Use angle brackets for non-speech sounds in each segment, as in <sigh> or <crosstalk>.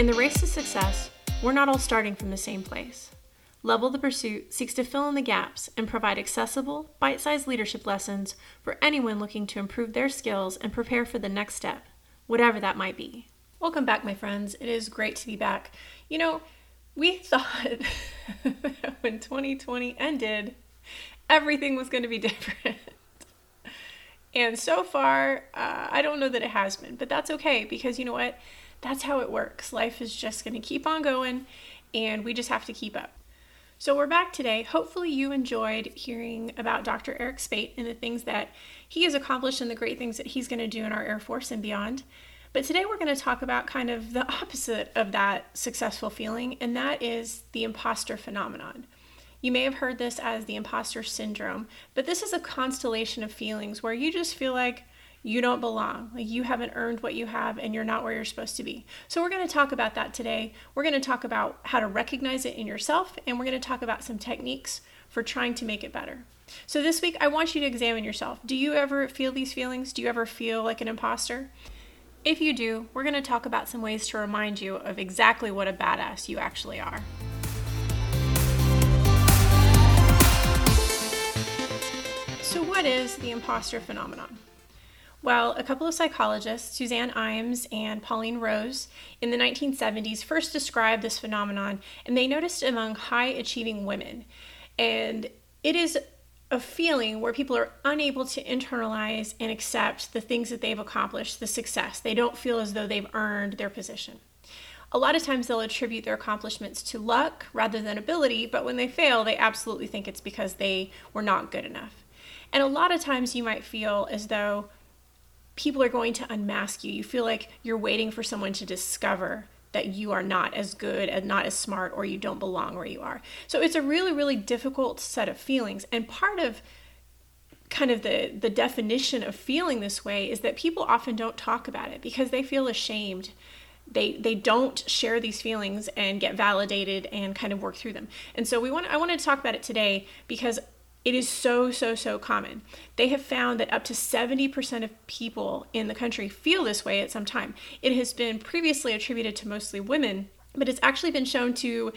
In the race to success, we're not all starting from the same place. Level the Pursuit seeks to fill in the gaps and provide accessible, bite sized leadership lessons for anyone looking to improve their skills and prepare for the next step, whatever that might be. Welcome back, my friends. It is great to be back. You know, we thought <laughs> when 2020 ended, everything was going to be <laughs> different. And so far, uh, I don't know that it has been, but that's okay because you know what? That's how it works. Life is just going to keep on going, and we just have to keep up. So, we're back today. Hopefully, you enjoyed hearing about Dr. Eric Spate and the things that he has accomplished and the great things that he's going to do in our Air Force and beyond. But today, we're going to talk about kind of the opposite of that successful feeling, and that is the imposter phenomenon. You may have heard this as the imposter syndrome, but this is a constellation of feelings where you just feel like you don't belong, like you haven't earned what you have and you're not where you're supposed to be. So, we're going to talk about that today. We're going to talk about how to recognize it in yourself, and we're going to talk about some techniques for trying to make it better. So, this week, I want you to examine yourself. Do you ever feel these feelings? Do you ever feel like an imposter? If you do, we're going to talk about some ways to remind you of exactly what a badass you actually are. So, what is the imposter phenomenon? Well, a couple of psychologists, Suzanne Imes and Pauline Rose, in the 1970s first described this phenomenon, and they noticed among high achieving women. And it is a feeling where people are unable to internalize and accept the things that they've accomplished, the success. They don't feel as though they've earned their position. A lot of times they'll attribute their accomplishments to luck rather than ability, but when they fail, they absolutely think it's because they were not good enough. And a lot of times you might feel as though people are going to unmask you. You feel like you're waiting for someone to discover that you are not as good and not as smart or you don't belong where you are. So it's a really, really difficult set of feelings. And part of kind of the the definition of feeling this way is that people often don't talk about it because they feel ashamed they they don't share these feelings and get validated and kind of work through them and so we want i wanted to talk about it today because it is so, so, so common. They have found that up to 70% of people in the country feel this way at some time. It has been previously attributed to mostly women, but it's actually been shown to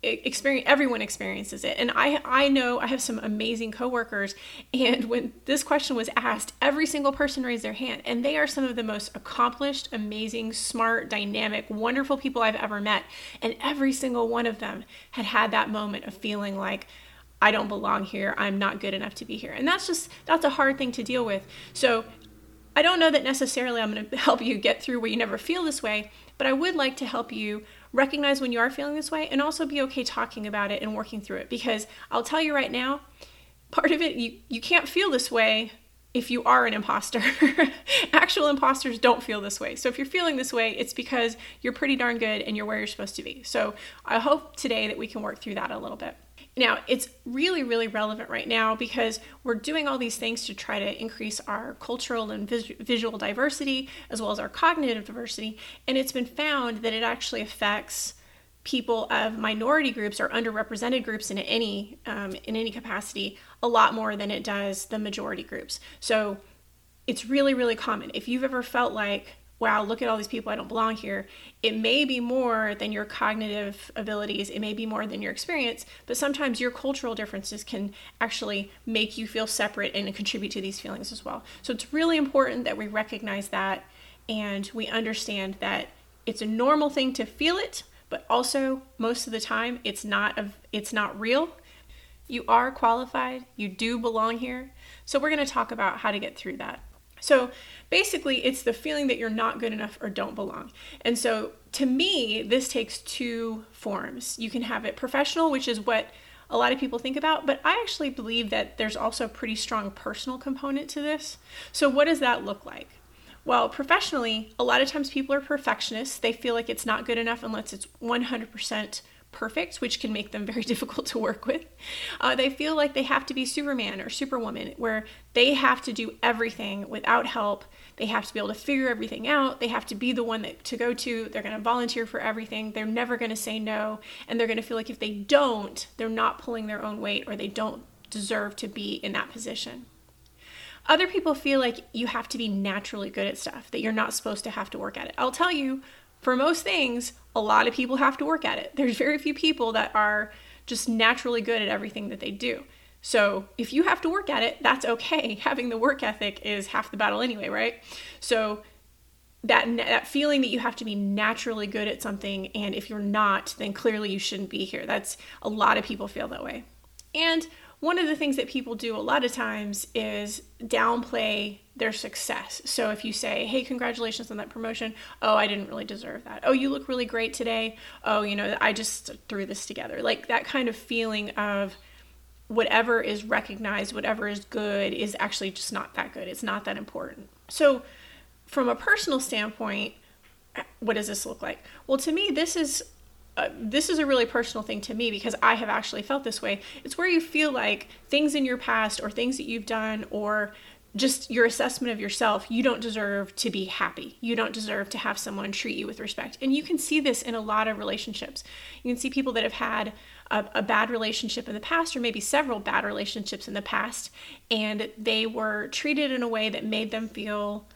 experience everyone experiences it and i i know i have some amazing coworkers and when this question was asked every single person raised their hand and they are some of the most accomplished amazing smart dynamic wonderful people i've ever met and every single one of them had had that moment of feeling like I don't belong here. I'm not good enough to be here. And that's just, that's a hard thing to deal with. So I don't know that necessarily I'm going <laughs> to help you get through where you never feel this way, but I would like to help you recognize when you are feeling this way and also be okay talking about it and working through it. Because I'll tell you right now, part of it, you, you can't feel this way if you are an imposter. <laughs> Actual imposters don't feel this way. So if you're feeling this way, it's because you're pretty darn good and you're where you're supposed to be. So I hope today that we can work through that a little bit. Now, it's really, really relevant right now because we're doing all these things to try to increase our cultural and vis- visual diversity as well as our cognitive diversity. And it's been found that it actually affects people of minority groups or underrepresented groups in any um, in any capacity a lot more than it does the majority groups. So it's really, really common. If you've ever felt like wow, look at all these people, I don't belong here. It may be more than your cognitive abilities, it may be more than your experience, but sometimes your cultural differences can actually make you feel separate and contribute to these feelings as well. So it's really important that we recognize that and we understand that it's a normal thing to feel it, but also most of the time it's not a, it's not real. You are qualified, you do belong here. So we're going to talk about how to get through that. So basically, it's the feeling that you're not good enough or don't belong. And so to me, this takes two forms. You can have it professional, which is what a lot of people think about, but I actually believe that there's also a pretty strong personal component to this. So, what does that look like? Well, professionally, a lot of times people are perfectionists. They feel like it's not good enough unless it's 100% perfect, which can make them very <laughs> difficult to work with. Uh, they feel like they have to be Superman or Superwoman, where they have to do everything without help. They have to be able to figure everything out. They have to be the one that to go to. They're going to volunteer for everything. They're never going to say no, and they're going to feel like if they don't, they're not pulling their own weight or they don't deserve to be in that position. Other people feel like you have to be naturally good at stuff, that you're not supposed to have to work at it. I'll tell you, for most things, a lot of people have to work at it. There's very few people that are just naturally good at everything that they do. So if you have to work at it, that's okay. <laughs> Having the work ethic is half the battle anyway, right? So that that feeling that you have to be naturally good at something and if you're not, then clearly you shouldn't be here. That's a lot of people feel that way. And one of the things that people do a lot of times is downplay their success. So if you say, "Hey, congratulations on that promotion." "Oh, I didn't really deserve that." "Oh, you look really great today." "Oh, you know, I just threw this together." Like that kind of feeling of whatever is recognized, whatever is good is actually just not that good. It's not that important. So from a personal standpoint, what does this look like? Well, to me, this is uh, this is a really personal thing to me because I have actually felt this way. It's where you feel like things in your past or things that you've done or just your assessment of yourself, you don't deserve to be happy. You don't deserve to have someone treat you with respect. And you can see this in a lot of relationships. You can see people that have had a, a, bad relationship in the past, or maybe several bad relationships in the past, and they were treated in a way that made them feel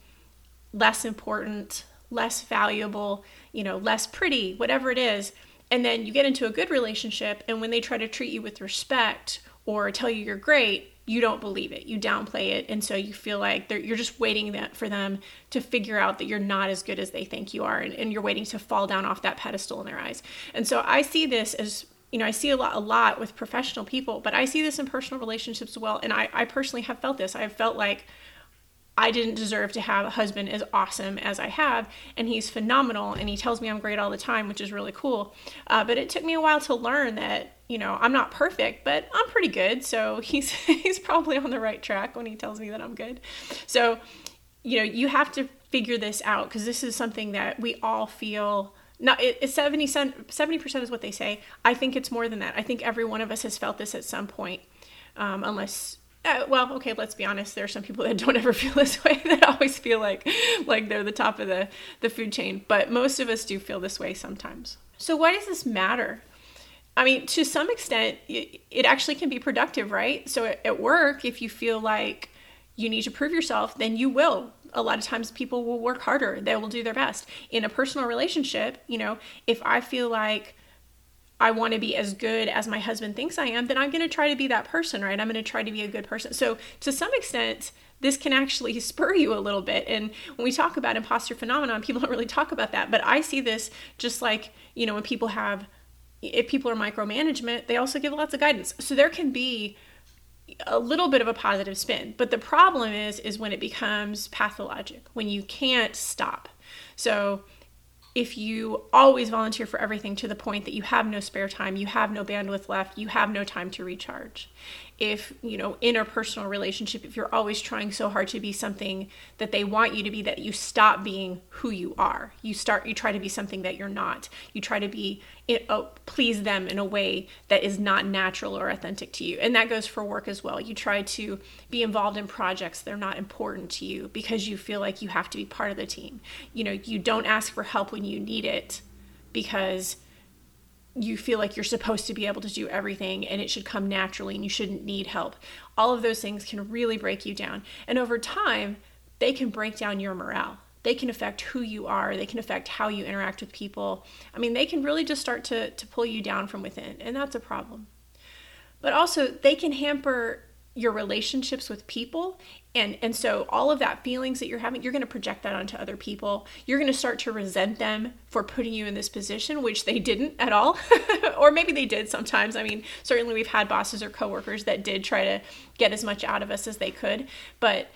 less important, less valuable, you know, less pretty, whatever it is. And then you get into a good relationship, and when they try to treat you with respect or tell you you're great, you don't believe it. You downplay it. And so you feel like you're just waiting that for them to figure out that you're not as good as they think you are. And, and you're waiting to fall down off that pedestal in their eyes. And so I see this as you know, I see a lot, a lot with professional people, but I see this in personal relationships as well. And I, I personally have felt this. I've felt like I didn't deserve to have a husband as awesome as I have, and he's phenomenal, and he tells me I'm great all the time, which is really cool. Uh, but it took me a while to learn that you know I'm not perfect, but I'm pretty good. So <laughs> he's he's probably on the right track when he tells me that I'm good. So you know you have to figure this out because this is something that we all feel. Not it's 70 percent is what they say. I think it's more than that. I think every one of us has felt this at some point, um, unless uh, well, okay, let's be honest. There are some people that don't ever <laughs> feel this way. That always feel like like they're the top of the the food chain. But most of us do feel this way sometimes. So why does this matter? I mean, to some extent, it, actually can be productive, right? So at work, if you feel like you need to prove yourself, then you will. A lot of times, people will work harder. They will do their best. In a personal relationship, you know, if I feel like I want to be as good as my husband thinks I am, then I'm going to try to be that person, right? I'm going to try to be a good person. So, to some extent, this can actually <laughs> spur you a little bit. And when we talk about imposter phenomenon, people don't really talk about that. But I see this just like, you know, when people have, if people are micromanagement, they also give lots of guidance. So, there can be a little bit of a positive spin. But the problem is, is when it becomes pathologic, when you can't stop. So, if you always volunteer for everything to the point that you have no spare time, you have no bandwidth left, you have no time to recharge if you know interpersonal relationship if you're always trying so hard to be something that they want you to be that you stop being who you are. You start you try to be something that you're not. You try to be uh, please them in a way that is not natural or authentic to you. And that goes for work as well. You try to be involved in projects that are not important to you because you feel like you have to be part of the team. You know you don't ask for help when you need it because you feel like you're supposed to be able to do everything and it should come naturally and you shouldn't need help. All of those things can really break you down. And over time, they can break down your morale. They can affect who you are, they can affect how you interact with people. I mean, they can really just start to, to pull you down from within, and that's a problem. But also, they can hamper your relationships with people and and so all of that feelings that you're having you're going to project that onto other people. You're going to start to resent them for putting you in this position which they didn't at all. <laughs> Or maybe they did sometimes. I mean certainly we've had bosses or coworkers that did try to get as much out of us as they could. But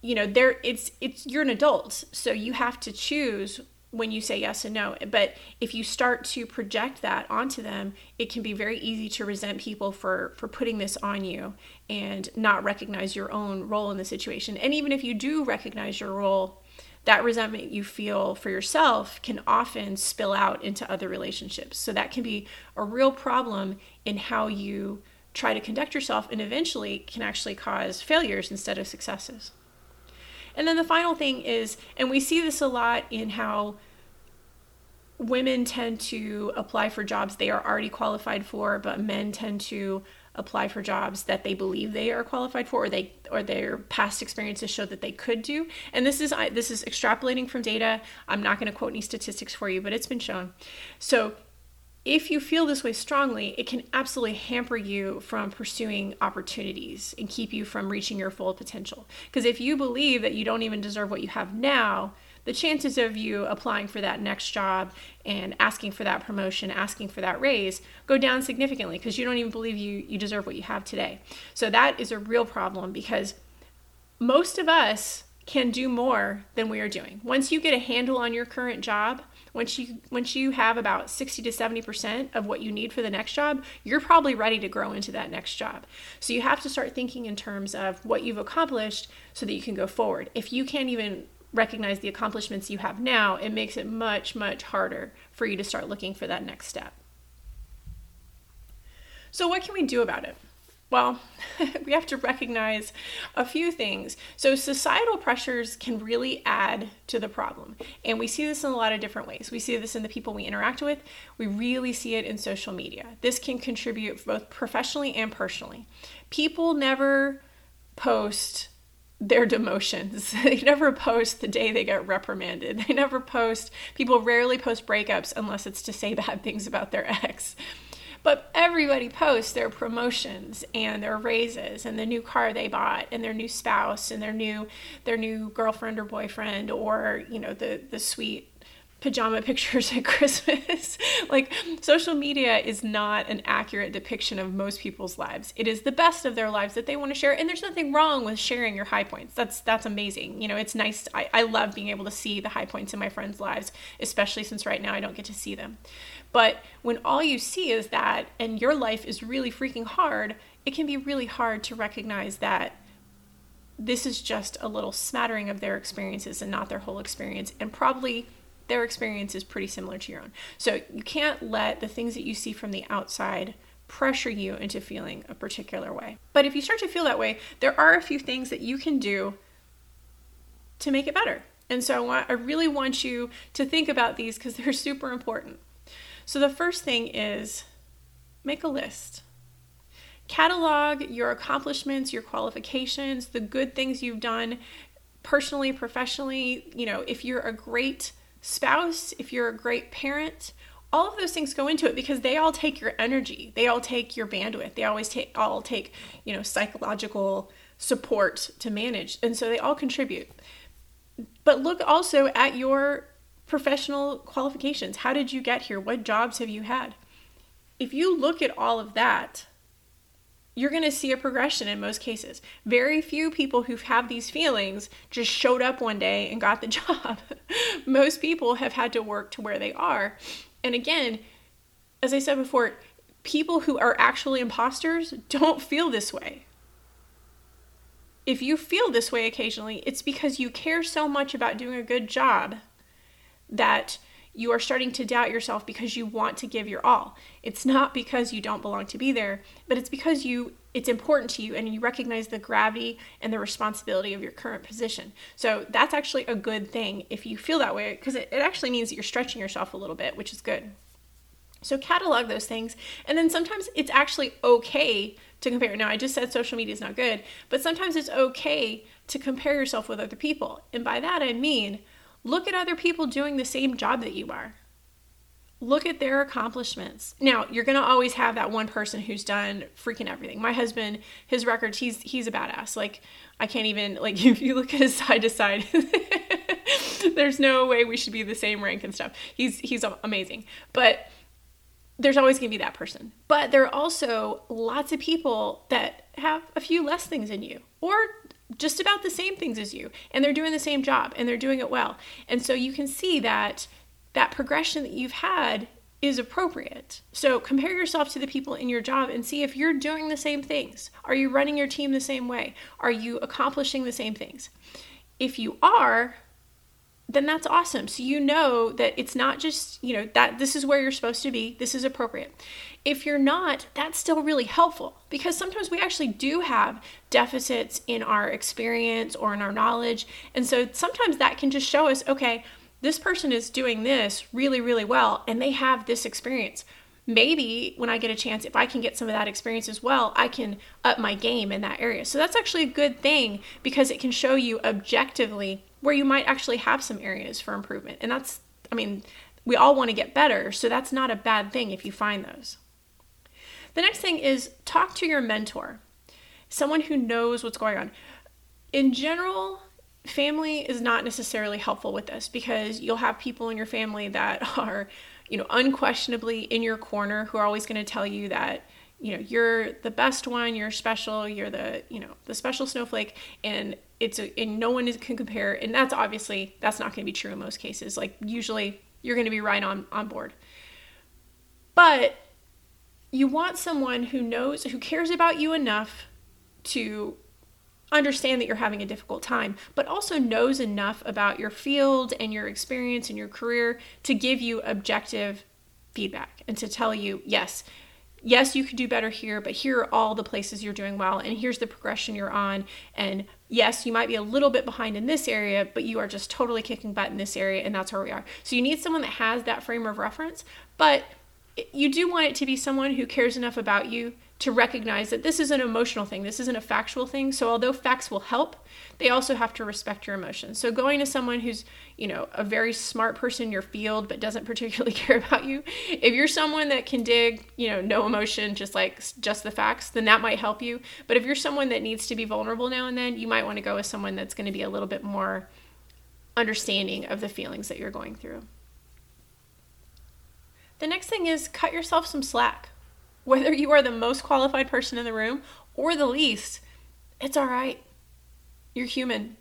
you know there it's it's you're an adult so you have to choose when you say yes and no. But if you start to project that onto them, it can be very easy to resent people for for putting this on you and not recognize your own role in the situation. And even if you do recognize your role, that resentment you feel for yourself can often spill out into other relationships. So that can be a real problem in how you try to conduct yourself and eventually can actually cause failures instead of successes. And then the final thing is, and we see this a lot in how women tend to apply for jobs they are already qualified for, but men tend to apply for jobs that they believe they are qualified for or they or their past experiences show that they could do. And this is this is extrapolating from data. I'm not going to quote any statistics for you but it's been shown. So if you feel this way strongly it can absolutely hamper you from pursuing opportunities and keep you from reaching your full potential. Because if you believe that you don't even deserve what you have now the chances of you applying for that next job and asking for that promotion, asking for that raise, go down significantly because you don't even believe you, you deserve what you have today. So that is a real problem because most of us can do more than we are doing. Once you get a handle on your current job, once you once you have about 60 to 70% of what you need for the next job, you're probably ready to grow into that next job. So you have to start thinking in terms of what you've accomplished so that you can go forward. If you can't even recognize the accomplishments you have now, it makes it much, much harder for you to start looking for that next step. So, what can we do about it? Well, <laughs> we have to recognize a few things. So, societal pressures can really add to the problem. And we see this in a lot of different ways. We see this in the people we interact with, we really see it in social media. This can contribute both professionally and personally. People never post their demotions. <laughs> they never post the day they get reprimanded. They never post, people rarely post breakups unless it's to say <laughs> bad things about their ex. But everybody posts their promotions and their raises and the new car they bought and their new spouse and their new their new girlfriend or boyfriend or, you know, the the sweet pajama <laughs> pictures at Christmas. like social media is not an accurate depiction of most people's lives. It is the best of their lives that they want to share and there's nothing wrong with sharing your high points. That's that's amazing. You know, it's nice I, I love being able to see the high points in my friends' lives, especially since right now I don't get to see them. But when all you see is that and your life is really freaking hard, it can be really hard to recognize that this is just a little smattering of their experiences and not their whole experience and probably their experience is pretty similar to your own. So you can't let the things that you see from the outside pressure you into feeling a particular way. But if you start to feel that way, there are a few things that you can do to make it better. And so I, want, I really want you to think about these because they're <laughs> super important. So the first thing is make a list. Catalog your accomplishments, your qualifications, the good things you've done personally, professionally. You know, if you're a great spouse, if you're a great parent, all of those things go into it because they all take your energy. They all take your bandwidth. They always take all take, you know, psychological support to manage. And so they all contribute. But look also at your professional qualifications. How did you get here? What jobs have you had? If you look at all of that, you're going to see a progression in most cases. Very few people who have these feelings just showed up one day and got the <laughs> job. most people have had to work to where they are. And again, as I said before, people who are actually imposters don't feel this way. If you feel this way occasionally, it's because you care so much about doing a good job that you are starting to doubt yourself because you want to give your all. It's not because you don't belong to be there, but it's because you it's important to you and you recognize the gravity and the responsibility of your current position. So that's actually a good thing if you feel that way because it, it actually means that you're stretching yourself a little bit, which is good. So catalog those things. And then sometimes it's actually okay to compare. Now, I just said social media is not good, but sometimes it's okay to compare yourself with other people. And by that I mean Look at other people doing the same job that you are. Look at their accomplishments. Now, you're going to always have that one person who's done freaking everything. My husband, his records, he's he's a badass. Like I can't even like <laughs> if you look at his side to side, <laughs> there's no way we should be the same rank and stuff. He's he's amazing. But there's always going to be that person. But there are also lots of people that have a few less things in you or just about the same things as you and they're doing the same job and they're doing it well. And so you can see that that progression that you've had is appropriate. So compare yourself to the people in your job and see if you're doing the same things. Are you running your team the same way? Are you accomplishing the same things? If you are, then that's awesome. So you know that it's not just, you know, that this is where you're supposed to be, this is appropriate. If you're not, that's still really helpful because sometimes we actually do have deficits in our experience or in our knowledge. And so sometimes that can just show us, okay, this person is doing this really, really well and they have this experience. maybe when I get a chance, if I can get some of that experience as well, I can up my game in that area. So that's actually a good thing because it can show you objectively where you might actually have some areas for improvement. And that's, I mean, we all want to get better, so that's not a bad thing if you find those. The next thing is talk to your mentor, someone who knows what's going on. In general, family is not necessarily helpful with this because you'll have people in your family that <laughs> are, you know, unquestionably in your corner who are always going to tell you that you know you're the best one you're special you're the you know the special snowflake and it's a, and no one can compare and that's obviously that's not going to be true in most cases. Like usually you're going to be right on on board. But you want someone who knows who cares about you enough to understand that you're having a difficult time, but also knows enough about your field and your experience and your career to give you objective feedback and to tell you, yes, yes, you could do better here, but here are all the places you're doing well, and here's the progression you're on. And yes, you might be a little bit behind in this area, but you are just totally kicking butt in this area, and that's where we are. So you need someone that has that frame of reference, but you do want it to be someone who cares enough about you to recognize that this is an emotional thing. This isn't a factual thing. So although facts will help, they also have to respect your emotions. So going to someone who's, you know, a very smart person in your field but doesn't <laughs> particularly care about you, if you're someone that can dig, you know, no emotion, just like just the facts, then that might help you. But if you're someone that needs to be vulnerable now and then, you might want to go with someone that's going to be a little bit more understanding of the feelings that you're going through. The next thing is cut yourself some slack. Whether you are the most qualified person in the room or the least, it's all right. You're human.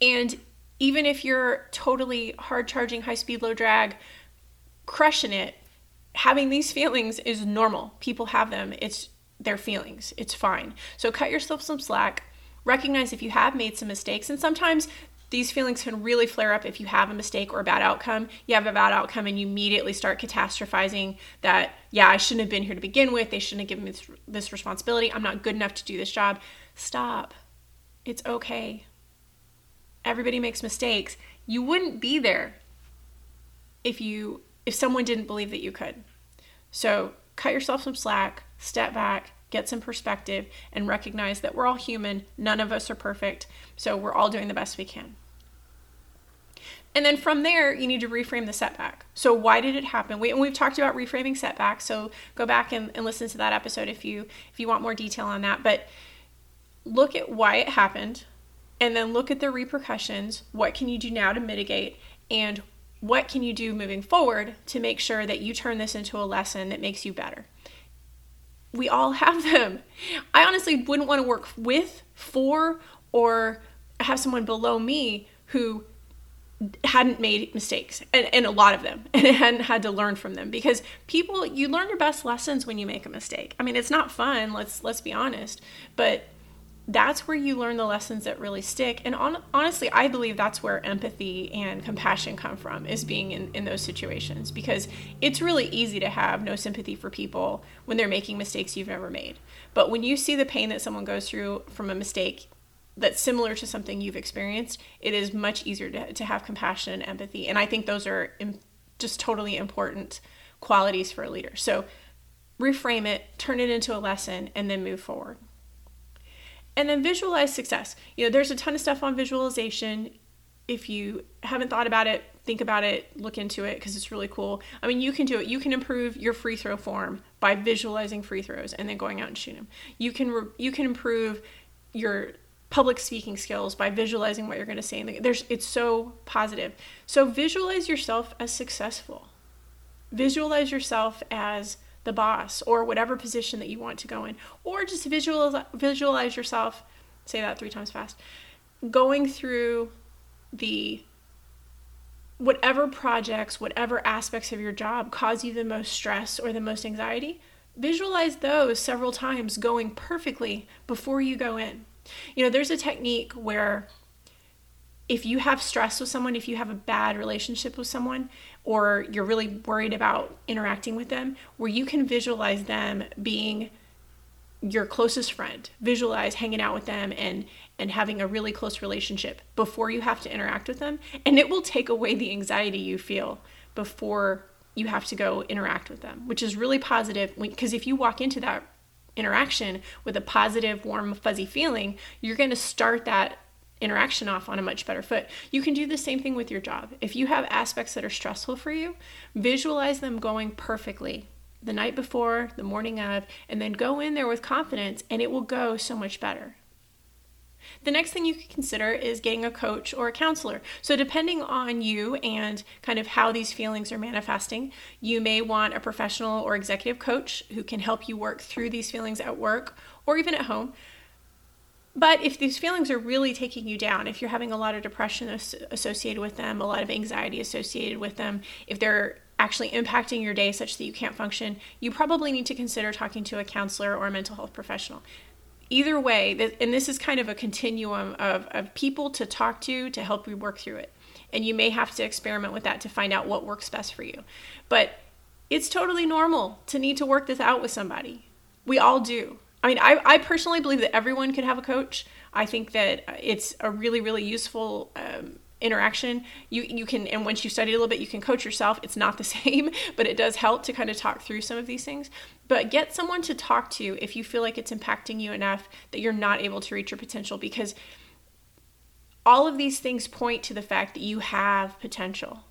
And even if you're totally hard charging, high speed, low drag, crushing it, having these feelings is normal. People have them. It's their feelings. It's fine. So cut yourself some slack. Recognize if you have made some mistakes. And sometimes these feelings can really flare up if you have a mistake or a bad outcome. You have a bad outcome and you immediately start catastrophizing that, yeah, I shouldn't have been here to begin with. They shouldn't have given me this, this responsibility. I'm not good enough to do this job. Stop. It's okay. Everybody makes mistakes. You wouldn't be there if you if someone didn't believe that you could. So, cut yourself some slack, step back, get some perspective, and recognize that we're all human. None of us are perfect. So we're all doing the best we can. And then from there, you need to reframe the setback. So why did it happen? We, and we've talked about reframing setbacks. So go back and, and listen to that episode if you if you want more detail on that. But look at why it happened, and then look at the repercussions. What can you do now to mitigate? And what can you do moving forward to make sure that you turn this into a lesson that makes you better? we all <laughs> have them. I honestly wouldn't want to work with, for, or have someone below me who hadn't made mistakes and, and a lot of them <laughs> and hadn't had to learn from them because people you learn your best lessons when you make a mistake. I mean it's not fun let's let's be honest but that's where you learn the lessons that really stick and on, honestly i believe that's where empathy and compassion come from is being in, in those situations because it's really easy to have no sympathy for people when they're making mistakes you've never made. But when you see the pain that someone goes through from a mistake that's similar to something you've experienced it is much easier to, to have compassion and empathy and i think those are just totally important qualities for a leader so reframe it turn it into a lesson and then move forward and then visualize success. You know, there's a ton of stuff on visualization. If you haven't thought about it, think about it, look into it because it's really cool. I mean, you can do it. You can improve your free throw form by visualizing free throws and then going out and shooting them. You can re- you can improve your public speaking skills by visualizing what you're going to say. There's it's so positive. So visualize yourself as successful. Visualize yourself as the boss or whatever position that you want to go in or just visualize visualize yourself say that 3 times fast going through the whatever projects whatever aspects of your job cause you the most stress or the most anxiety visualize those several times going perfectly before you go in you know there's a technique where if you have stress with someone, if you have a bad relationship with someone, or you're really worried about interacting with them, where you can visualize them being your closest friend, visualize hanging out with them and and having a really close relationship before you have to interact with them, and it will take away the anxiety you feel before you have to go interact with them, which is really positive because if you walk into that interaction with a positive, warm, fuzzy feeling, you're going to start that interaction off on a much better foot. You can do the same thing with your job. If you have aspects that are stressful for you, visualize them going perfectly the night before, the morning of, and then go in there with confidence and it will go so much better. The next thing you could consider is getting a coach or a counselor. So, depending on you and kind of how these feelings are manifesting, you may want a professional or executive coach who can help you work through these feelings at work or even at home. But if these feelings are really taking you down, if you're having a lot of depression associated with them, a lot of anxiety associated with them, if they're actually impacting your day such that you can't function, you probably need to consider talking to a counselor or a mental health professional. Either way, and this is kind of a continuum of, of people to talk to to help you work through it. And you may have to experiment with that to find out what works best for you. But it's totally normal to need to work this out with somebody. We all do. I mean, I, I personally believe that everyone could have a coach. I think that it's a really, really useful um, interaction. You you can, and once you study a little bit, you can coach yourself. It's not the <laughs> same, but it does help to kind of talk through some of these things. But get someone to talk to if you feel like it's impacting you enough that you're not able to reach your potential because all of these things point to the fact that you have potential.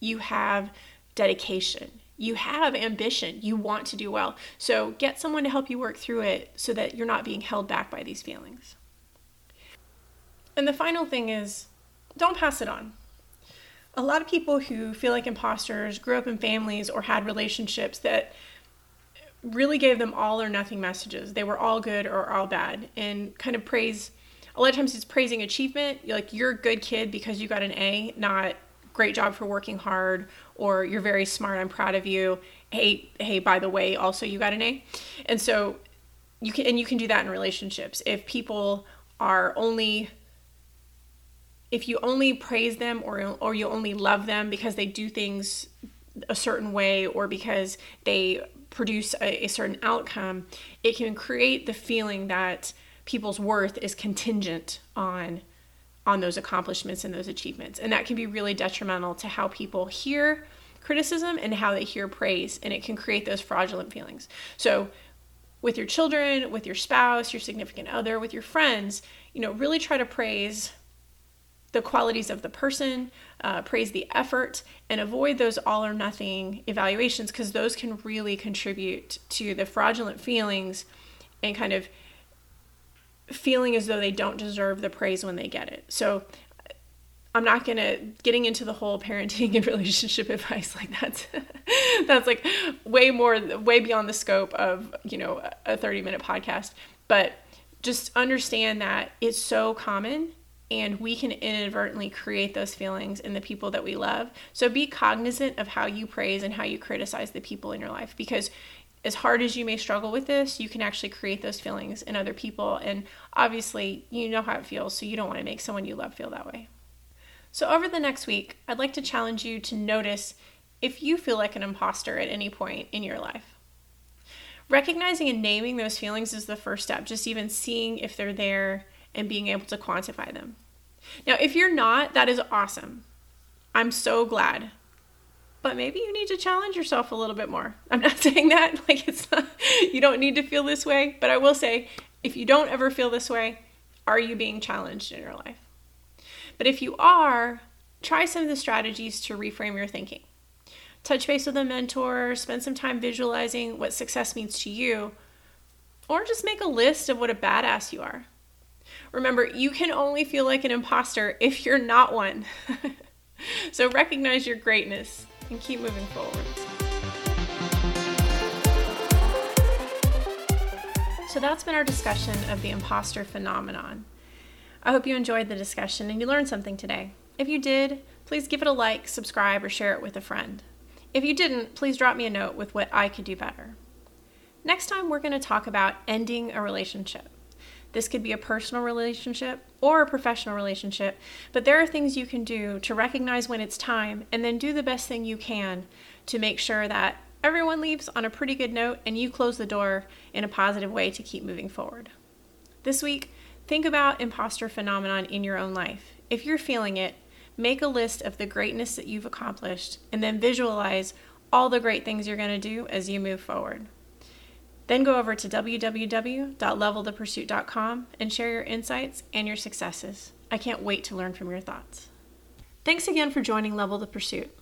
You have dedication you have ambition, you want to do well. So get someone to help you work through it so that you're not being held back by these feelings. And the final thing is don't pass it on. A lot of people who feel like imposters grew up in families or had relationships that really gave them all or nothing messages. They were all good or all bad. And kind of praise a lot of times it's praising achievement, like you're a good kid because you got an A, not great job for working hard or you're very smart i'm proud of you. Hey hey by the way also you got an a. And so you can and you can do that in relationships. If people are only if you only praise them or or you only love them because they do things a certain way or because they produce a, a certain outcome it can create the feeling that people's worth is contingent on on those accomplishments and those achievements. And that can be really detrimental to how people hear criticism and how they hear praise. And it can create those fraudulent feelings. So, with your children, with your spouse, your significant other, with your friends, you know, really try to praise the qualities of the person, uh, praise the effort, and avoid those all or nothing evaluations because those can really contribute to the fraudulent feelings and kind of feeling as though they don't deserve the praise when they get it. So I'm not gonna getting into the whole parenting and <laughs> relationship advice like that's <laughs> that's like way more way beyond the scope of you know a 30 minute podcast. But just understand that it's so common and we can inadvertently create those feelings in the people that we love. So be cognizant of how you praise and how you criticize the people in your life because as hard as you may struggle with this, you can actually create those feelings in other people. And obviously, you know how it feels, so you don't want to make someone you love feel that way. So, over the next week, I'd like to challenge you to notice if you feel like an imposter at any point in your life. Recognizing and naming those feelings is the first step, just even seeing if they're there and being able to quantify them. Now, if you're not, that is awesome. I'm so glad but maybe you need to challenge yourself a little bit more. <laughs> I'm not saying that <laughs> like it's not, you don't need to feel this way, but I will say if you don't ever feel this way, are you being challenged in your life? But if you are, try some of the strategies to reframe your thinking. Touch base with a mentor, spend some time visualizing what success means to you, or just make a list of what a badass you are. Remember, you can only feel like an imposter if you're not one. <laughs> so recognize your greatness and keep moving forward. So that's been our discussion of the imposter phenomenon. I hope you enjoyed the discussion and you learned something today. If you did, please give it a like, subscribe, or share it with a friend. If you didn't, please drop me a note with what I could do better. Next time, we're going to talk about ending a relationship. This could be a personal relationship or a professional relationship, but there are things you can do to recognize when it's time and then do the best thing you can to make sure that everyone leaves on a pretty good note and you close the door in a positive way to keep moving forward. This week, think about imposter phenomenon in your own life. If you're feeling it, make a list of the greatness that you've accomplished and then visualize all the great things you're going to do as you move forward. Then go over to www.levelthepursuit.com and share your insights and your successes. I can't wait to learn from your thoughts. Thanks again for joining Level the Pursuit.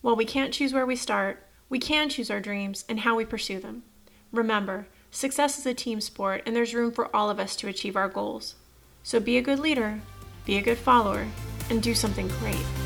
While we can't choose where we start, we can choose our dreams and how we pursue them. Remember, success is a team sport and there's room for all of us to achieve our goals. So be a good leader, be a good follower, and do something great.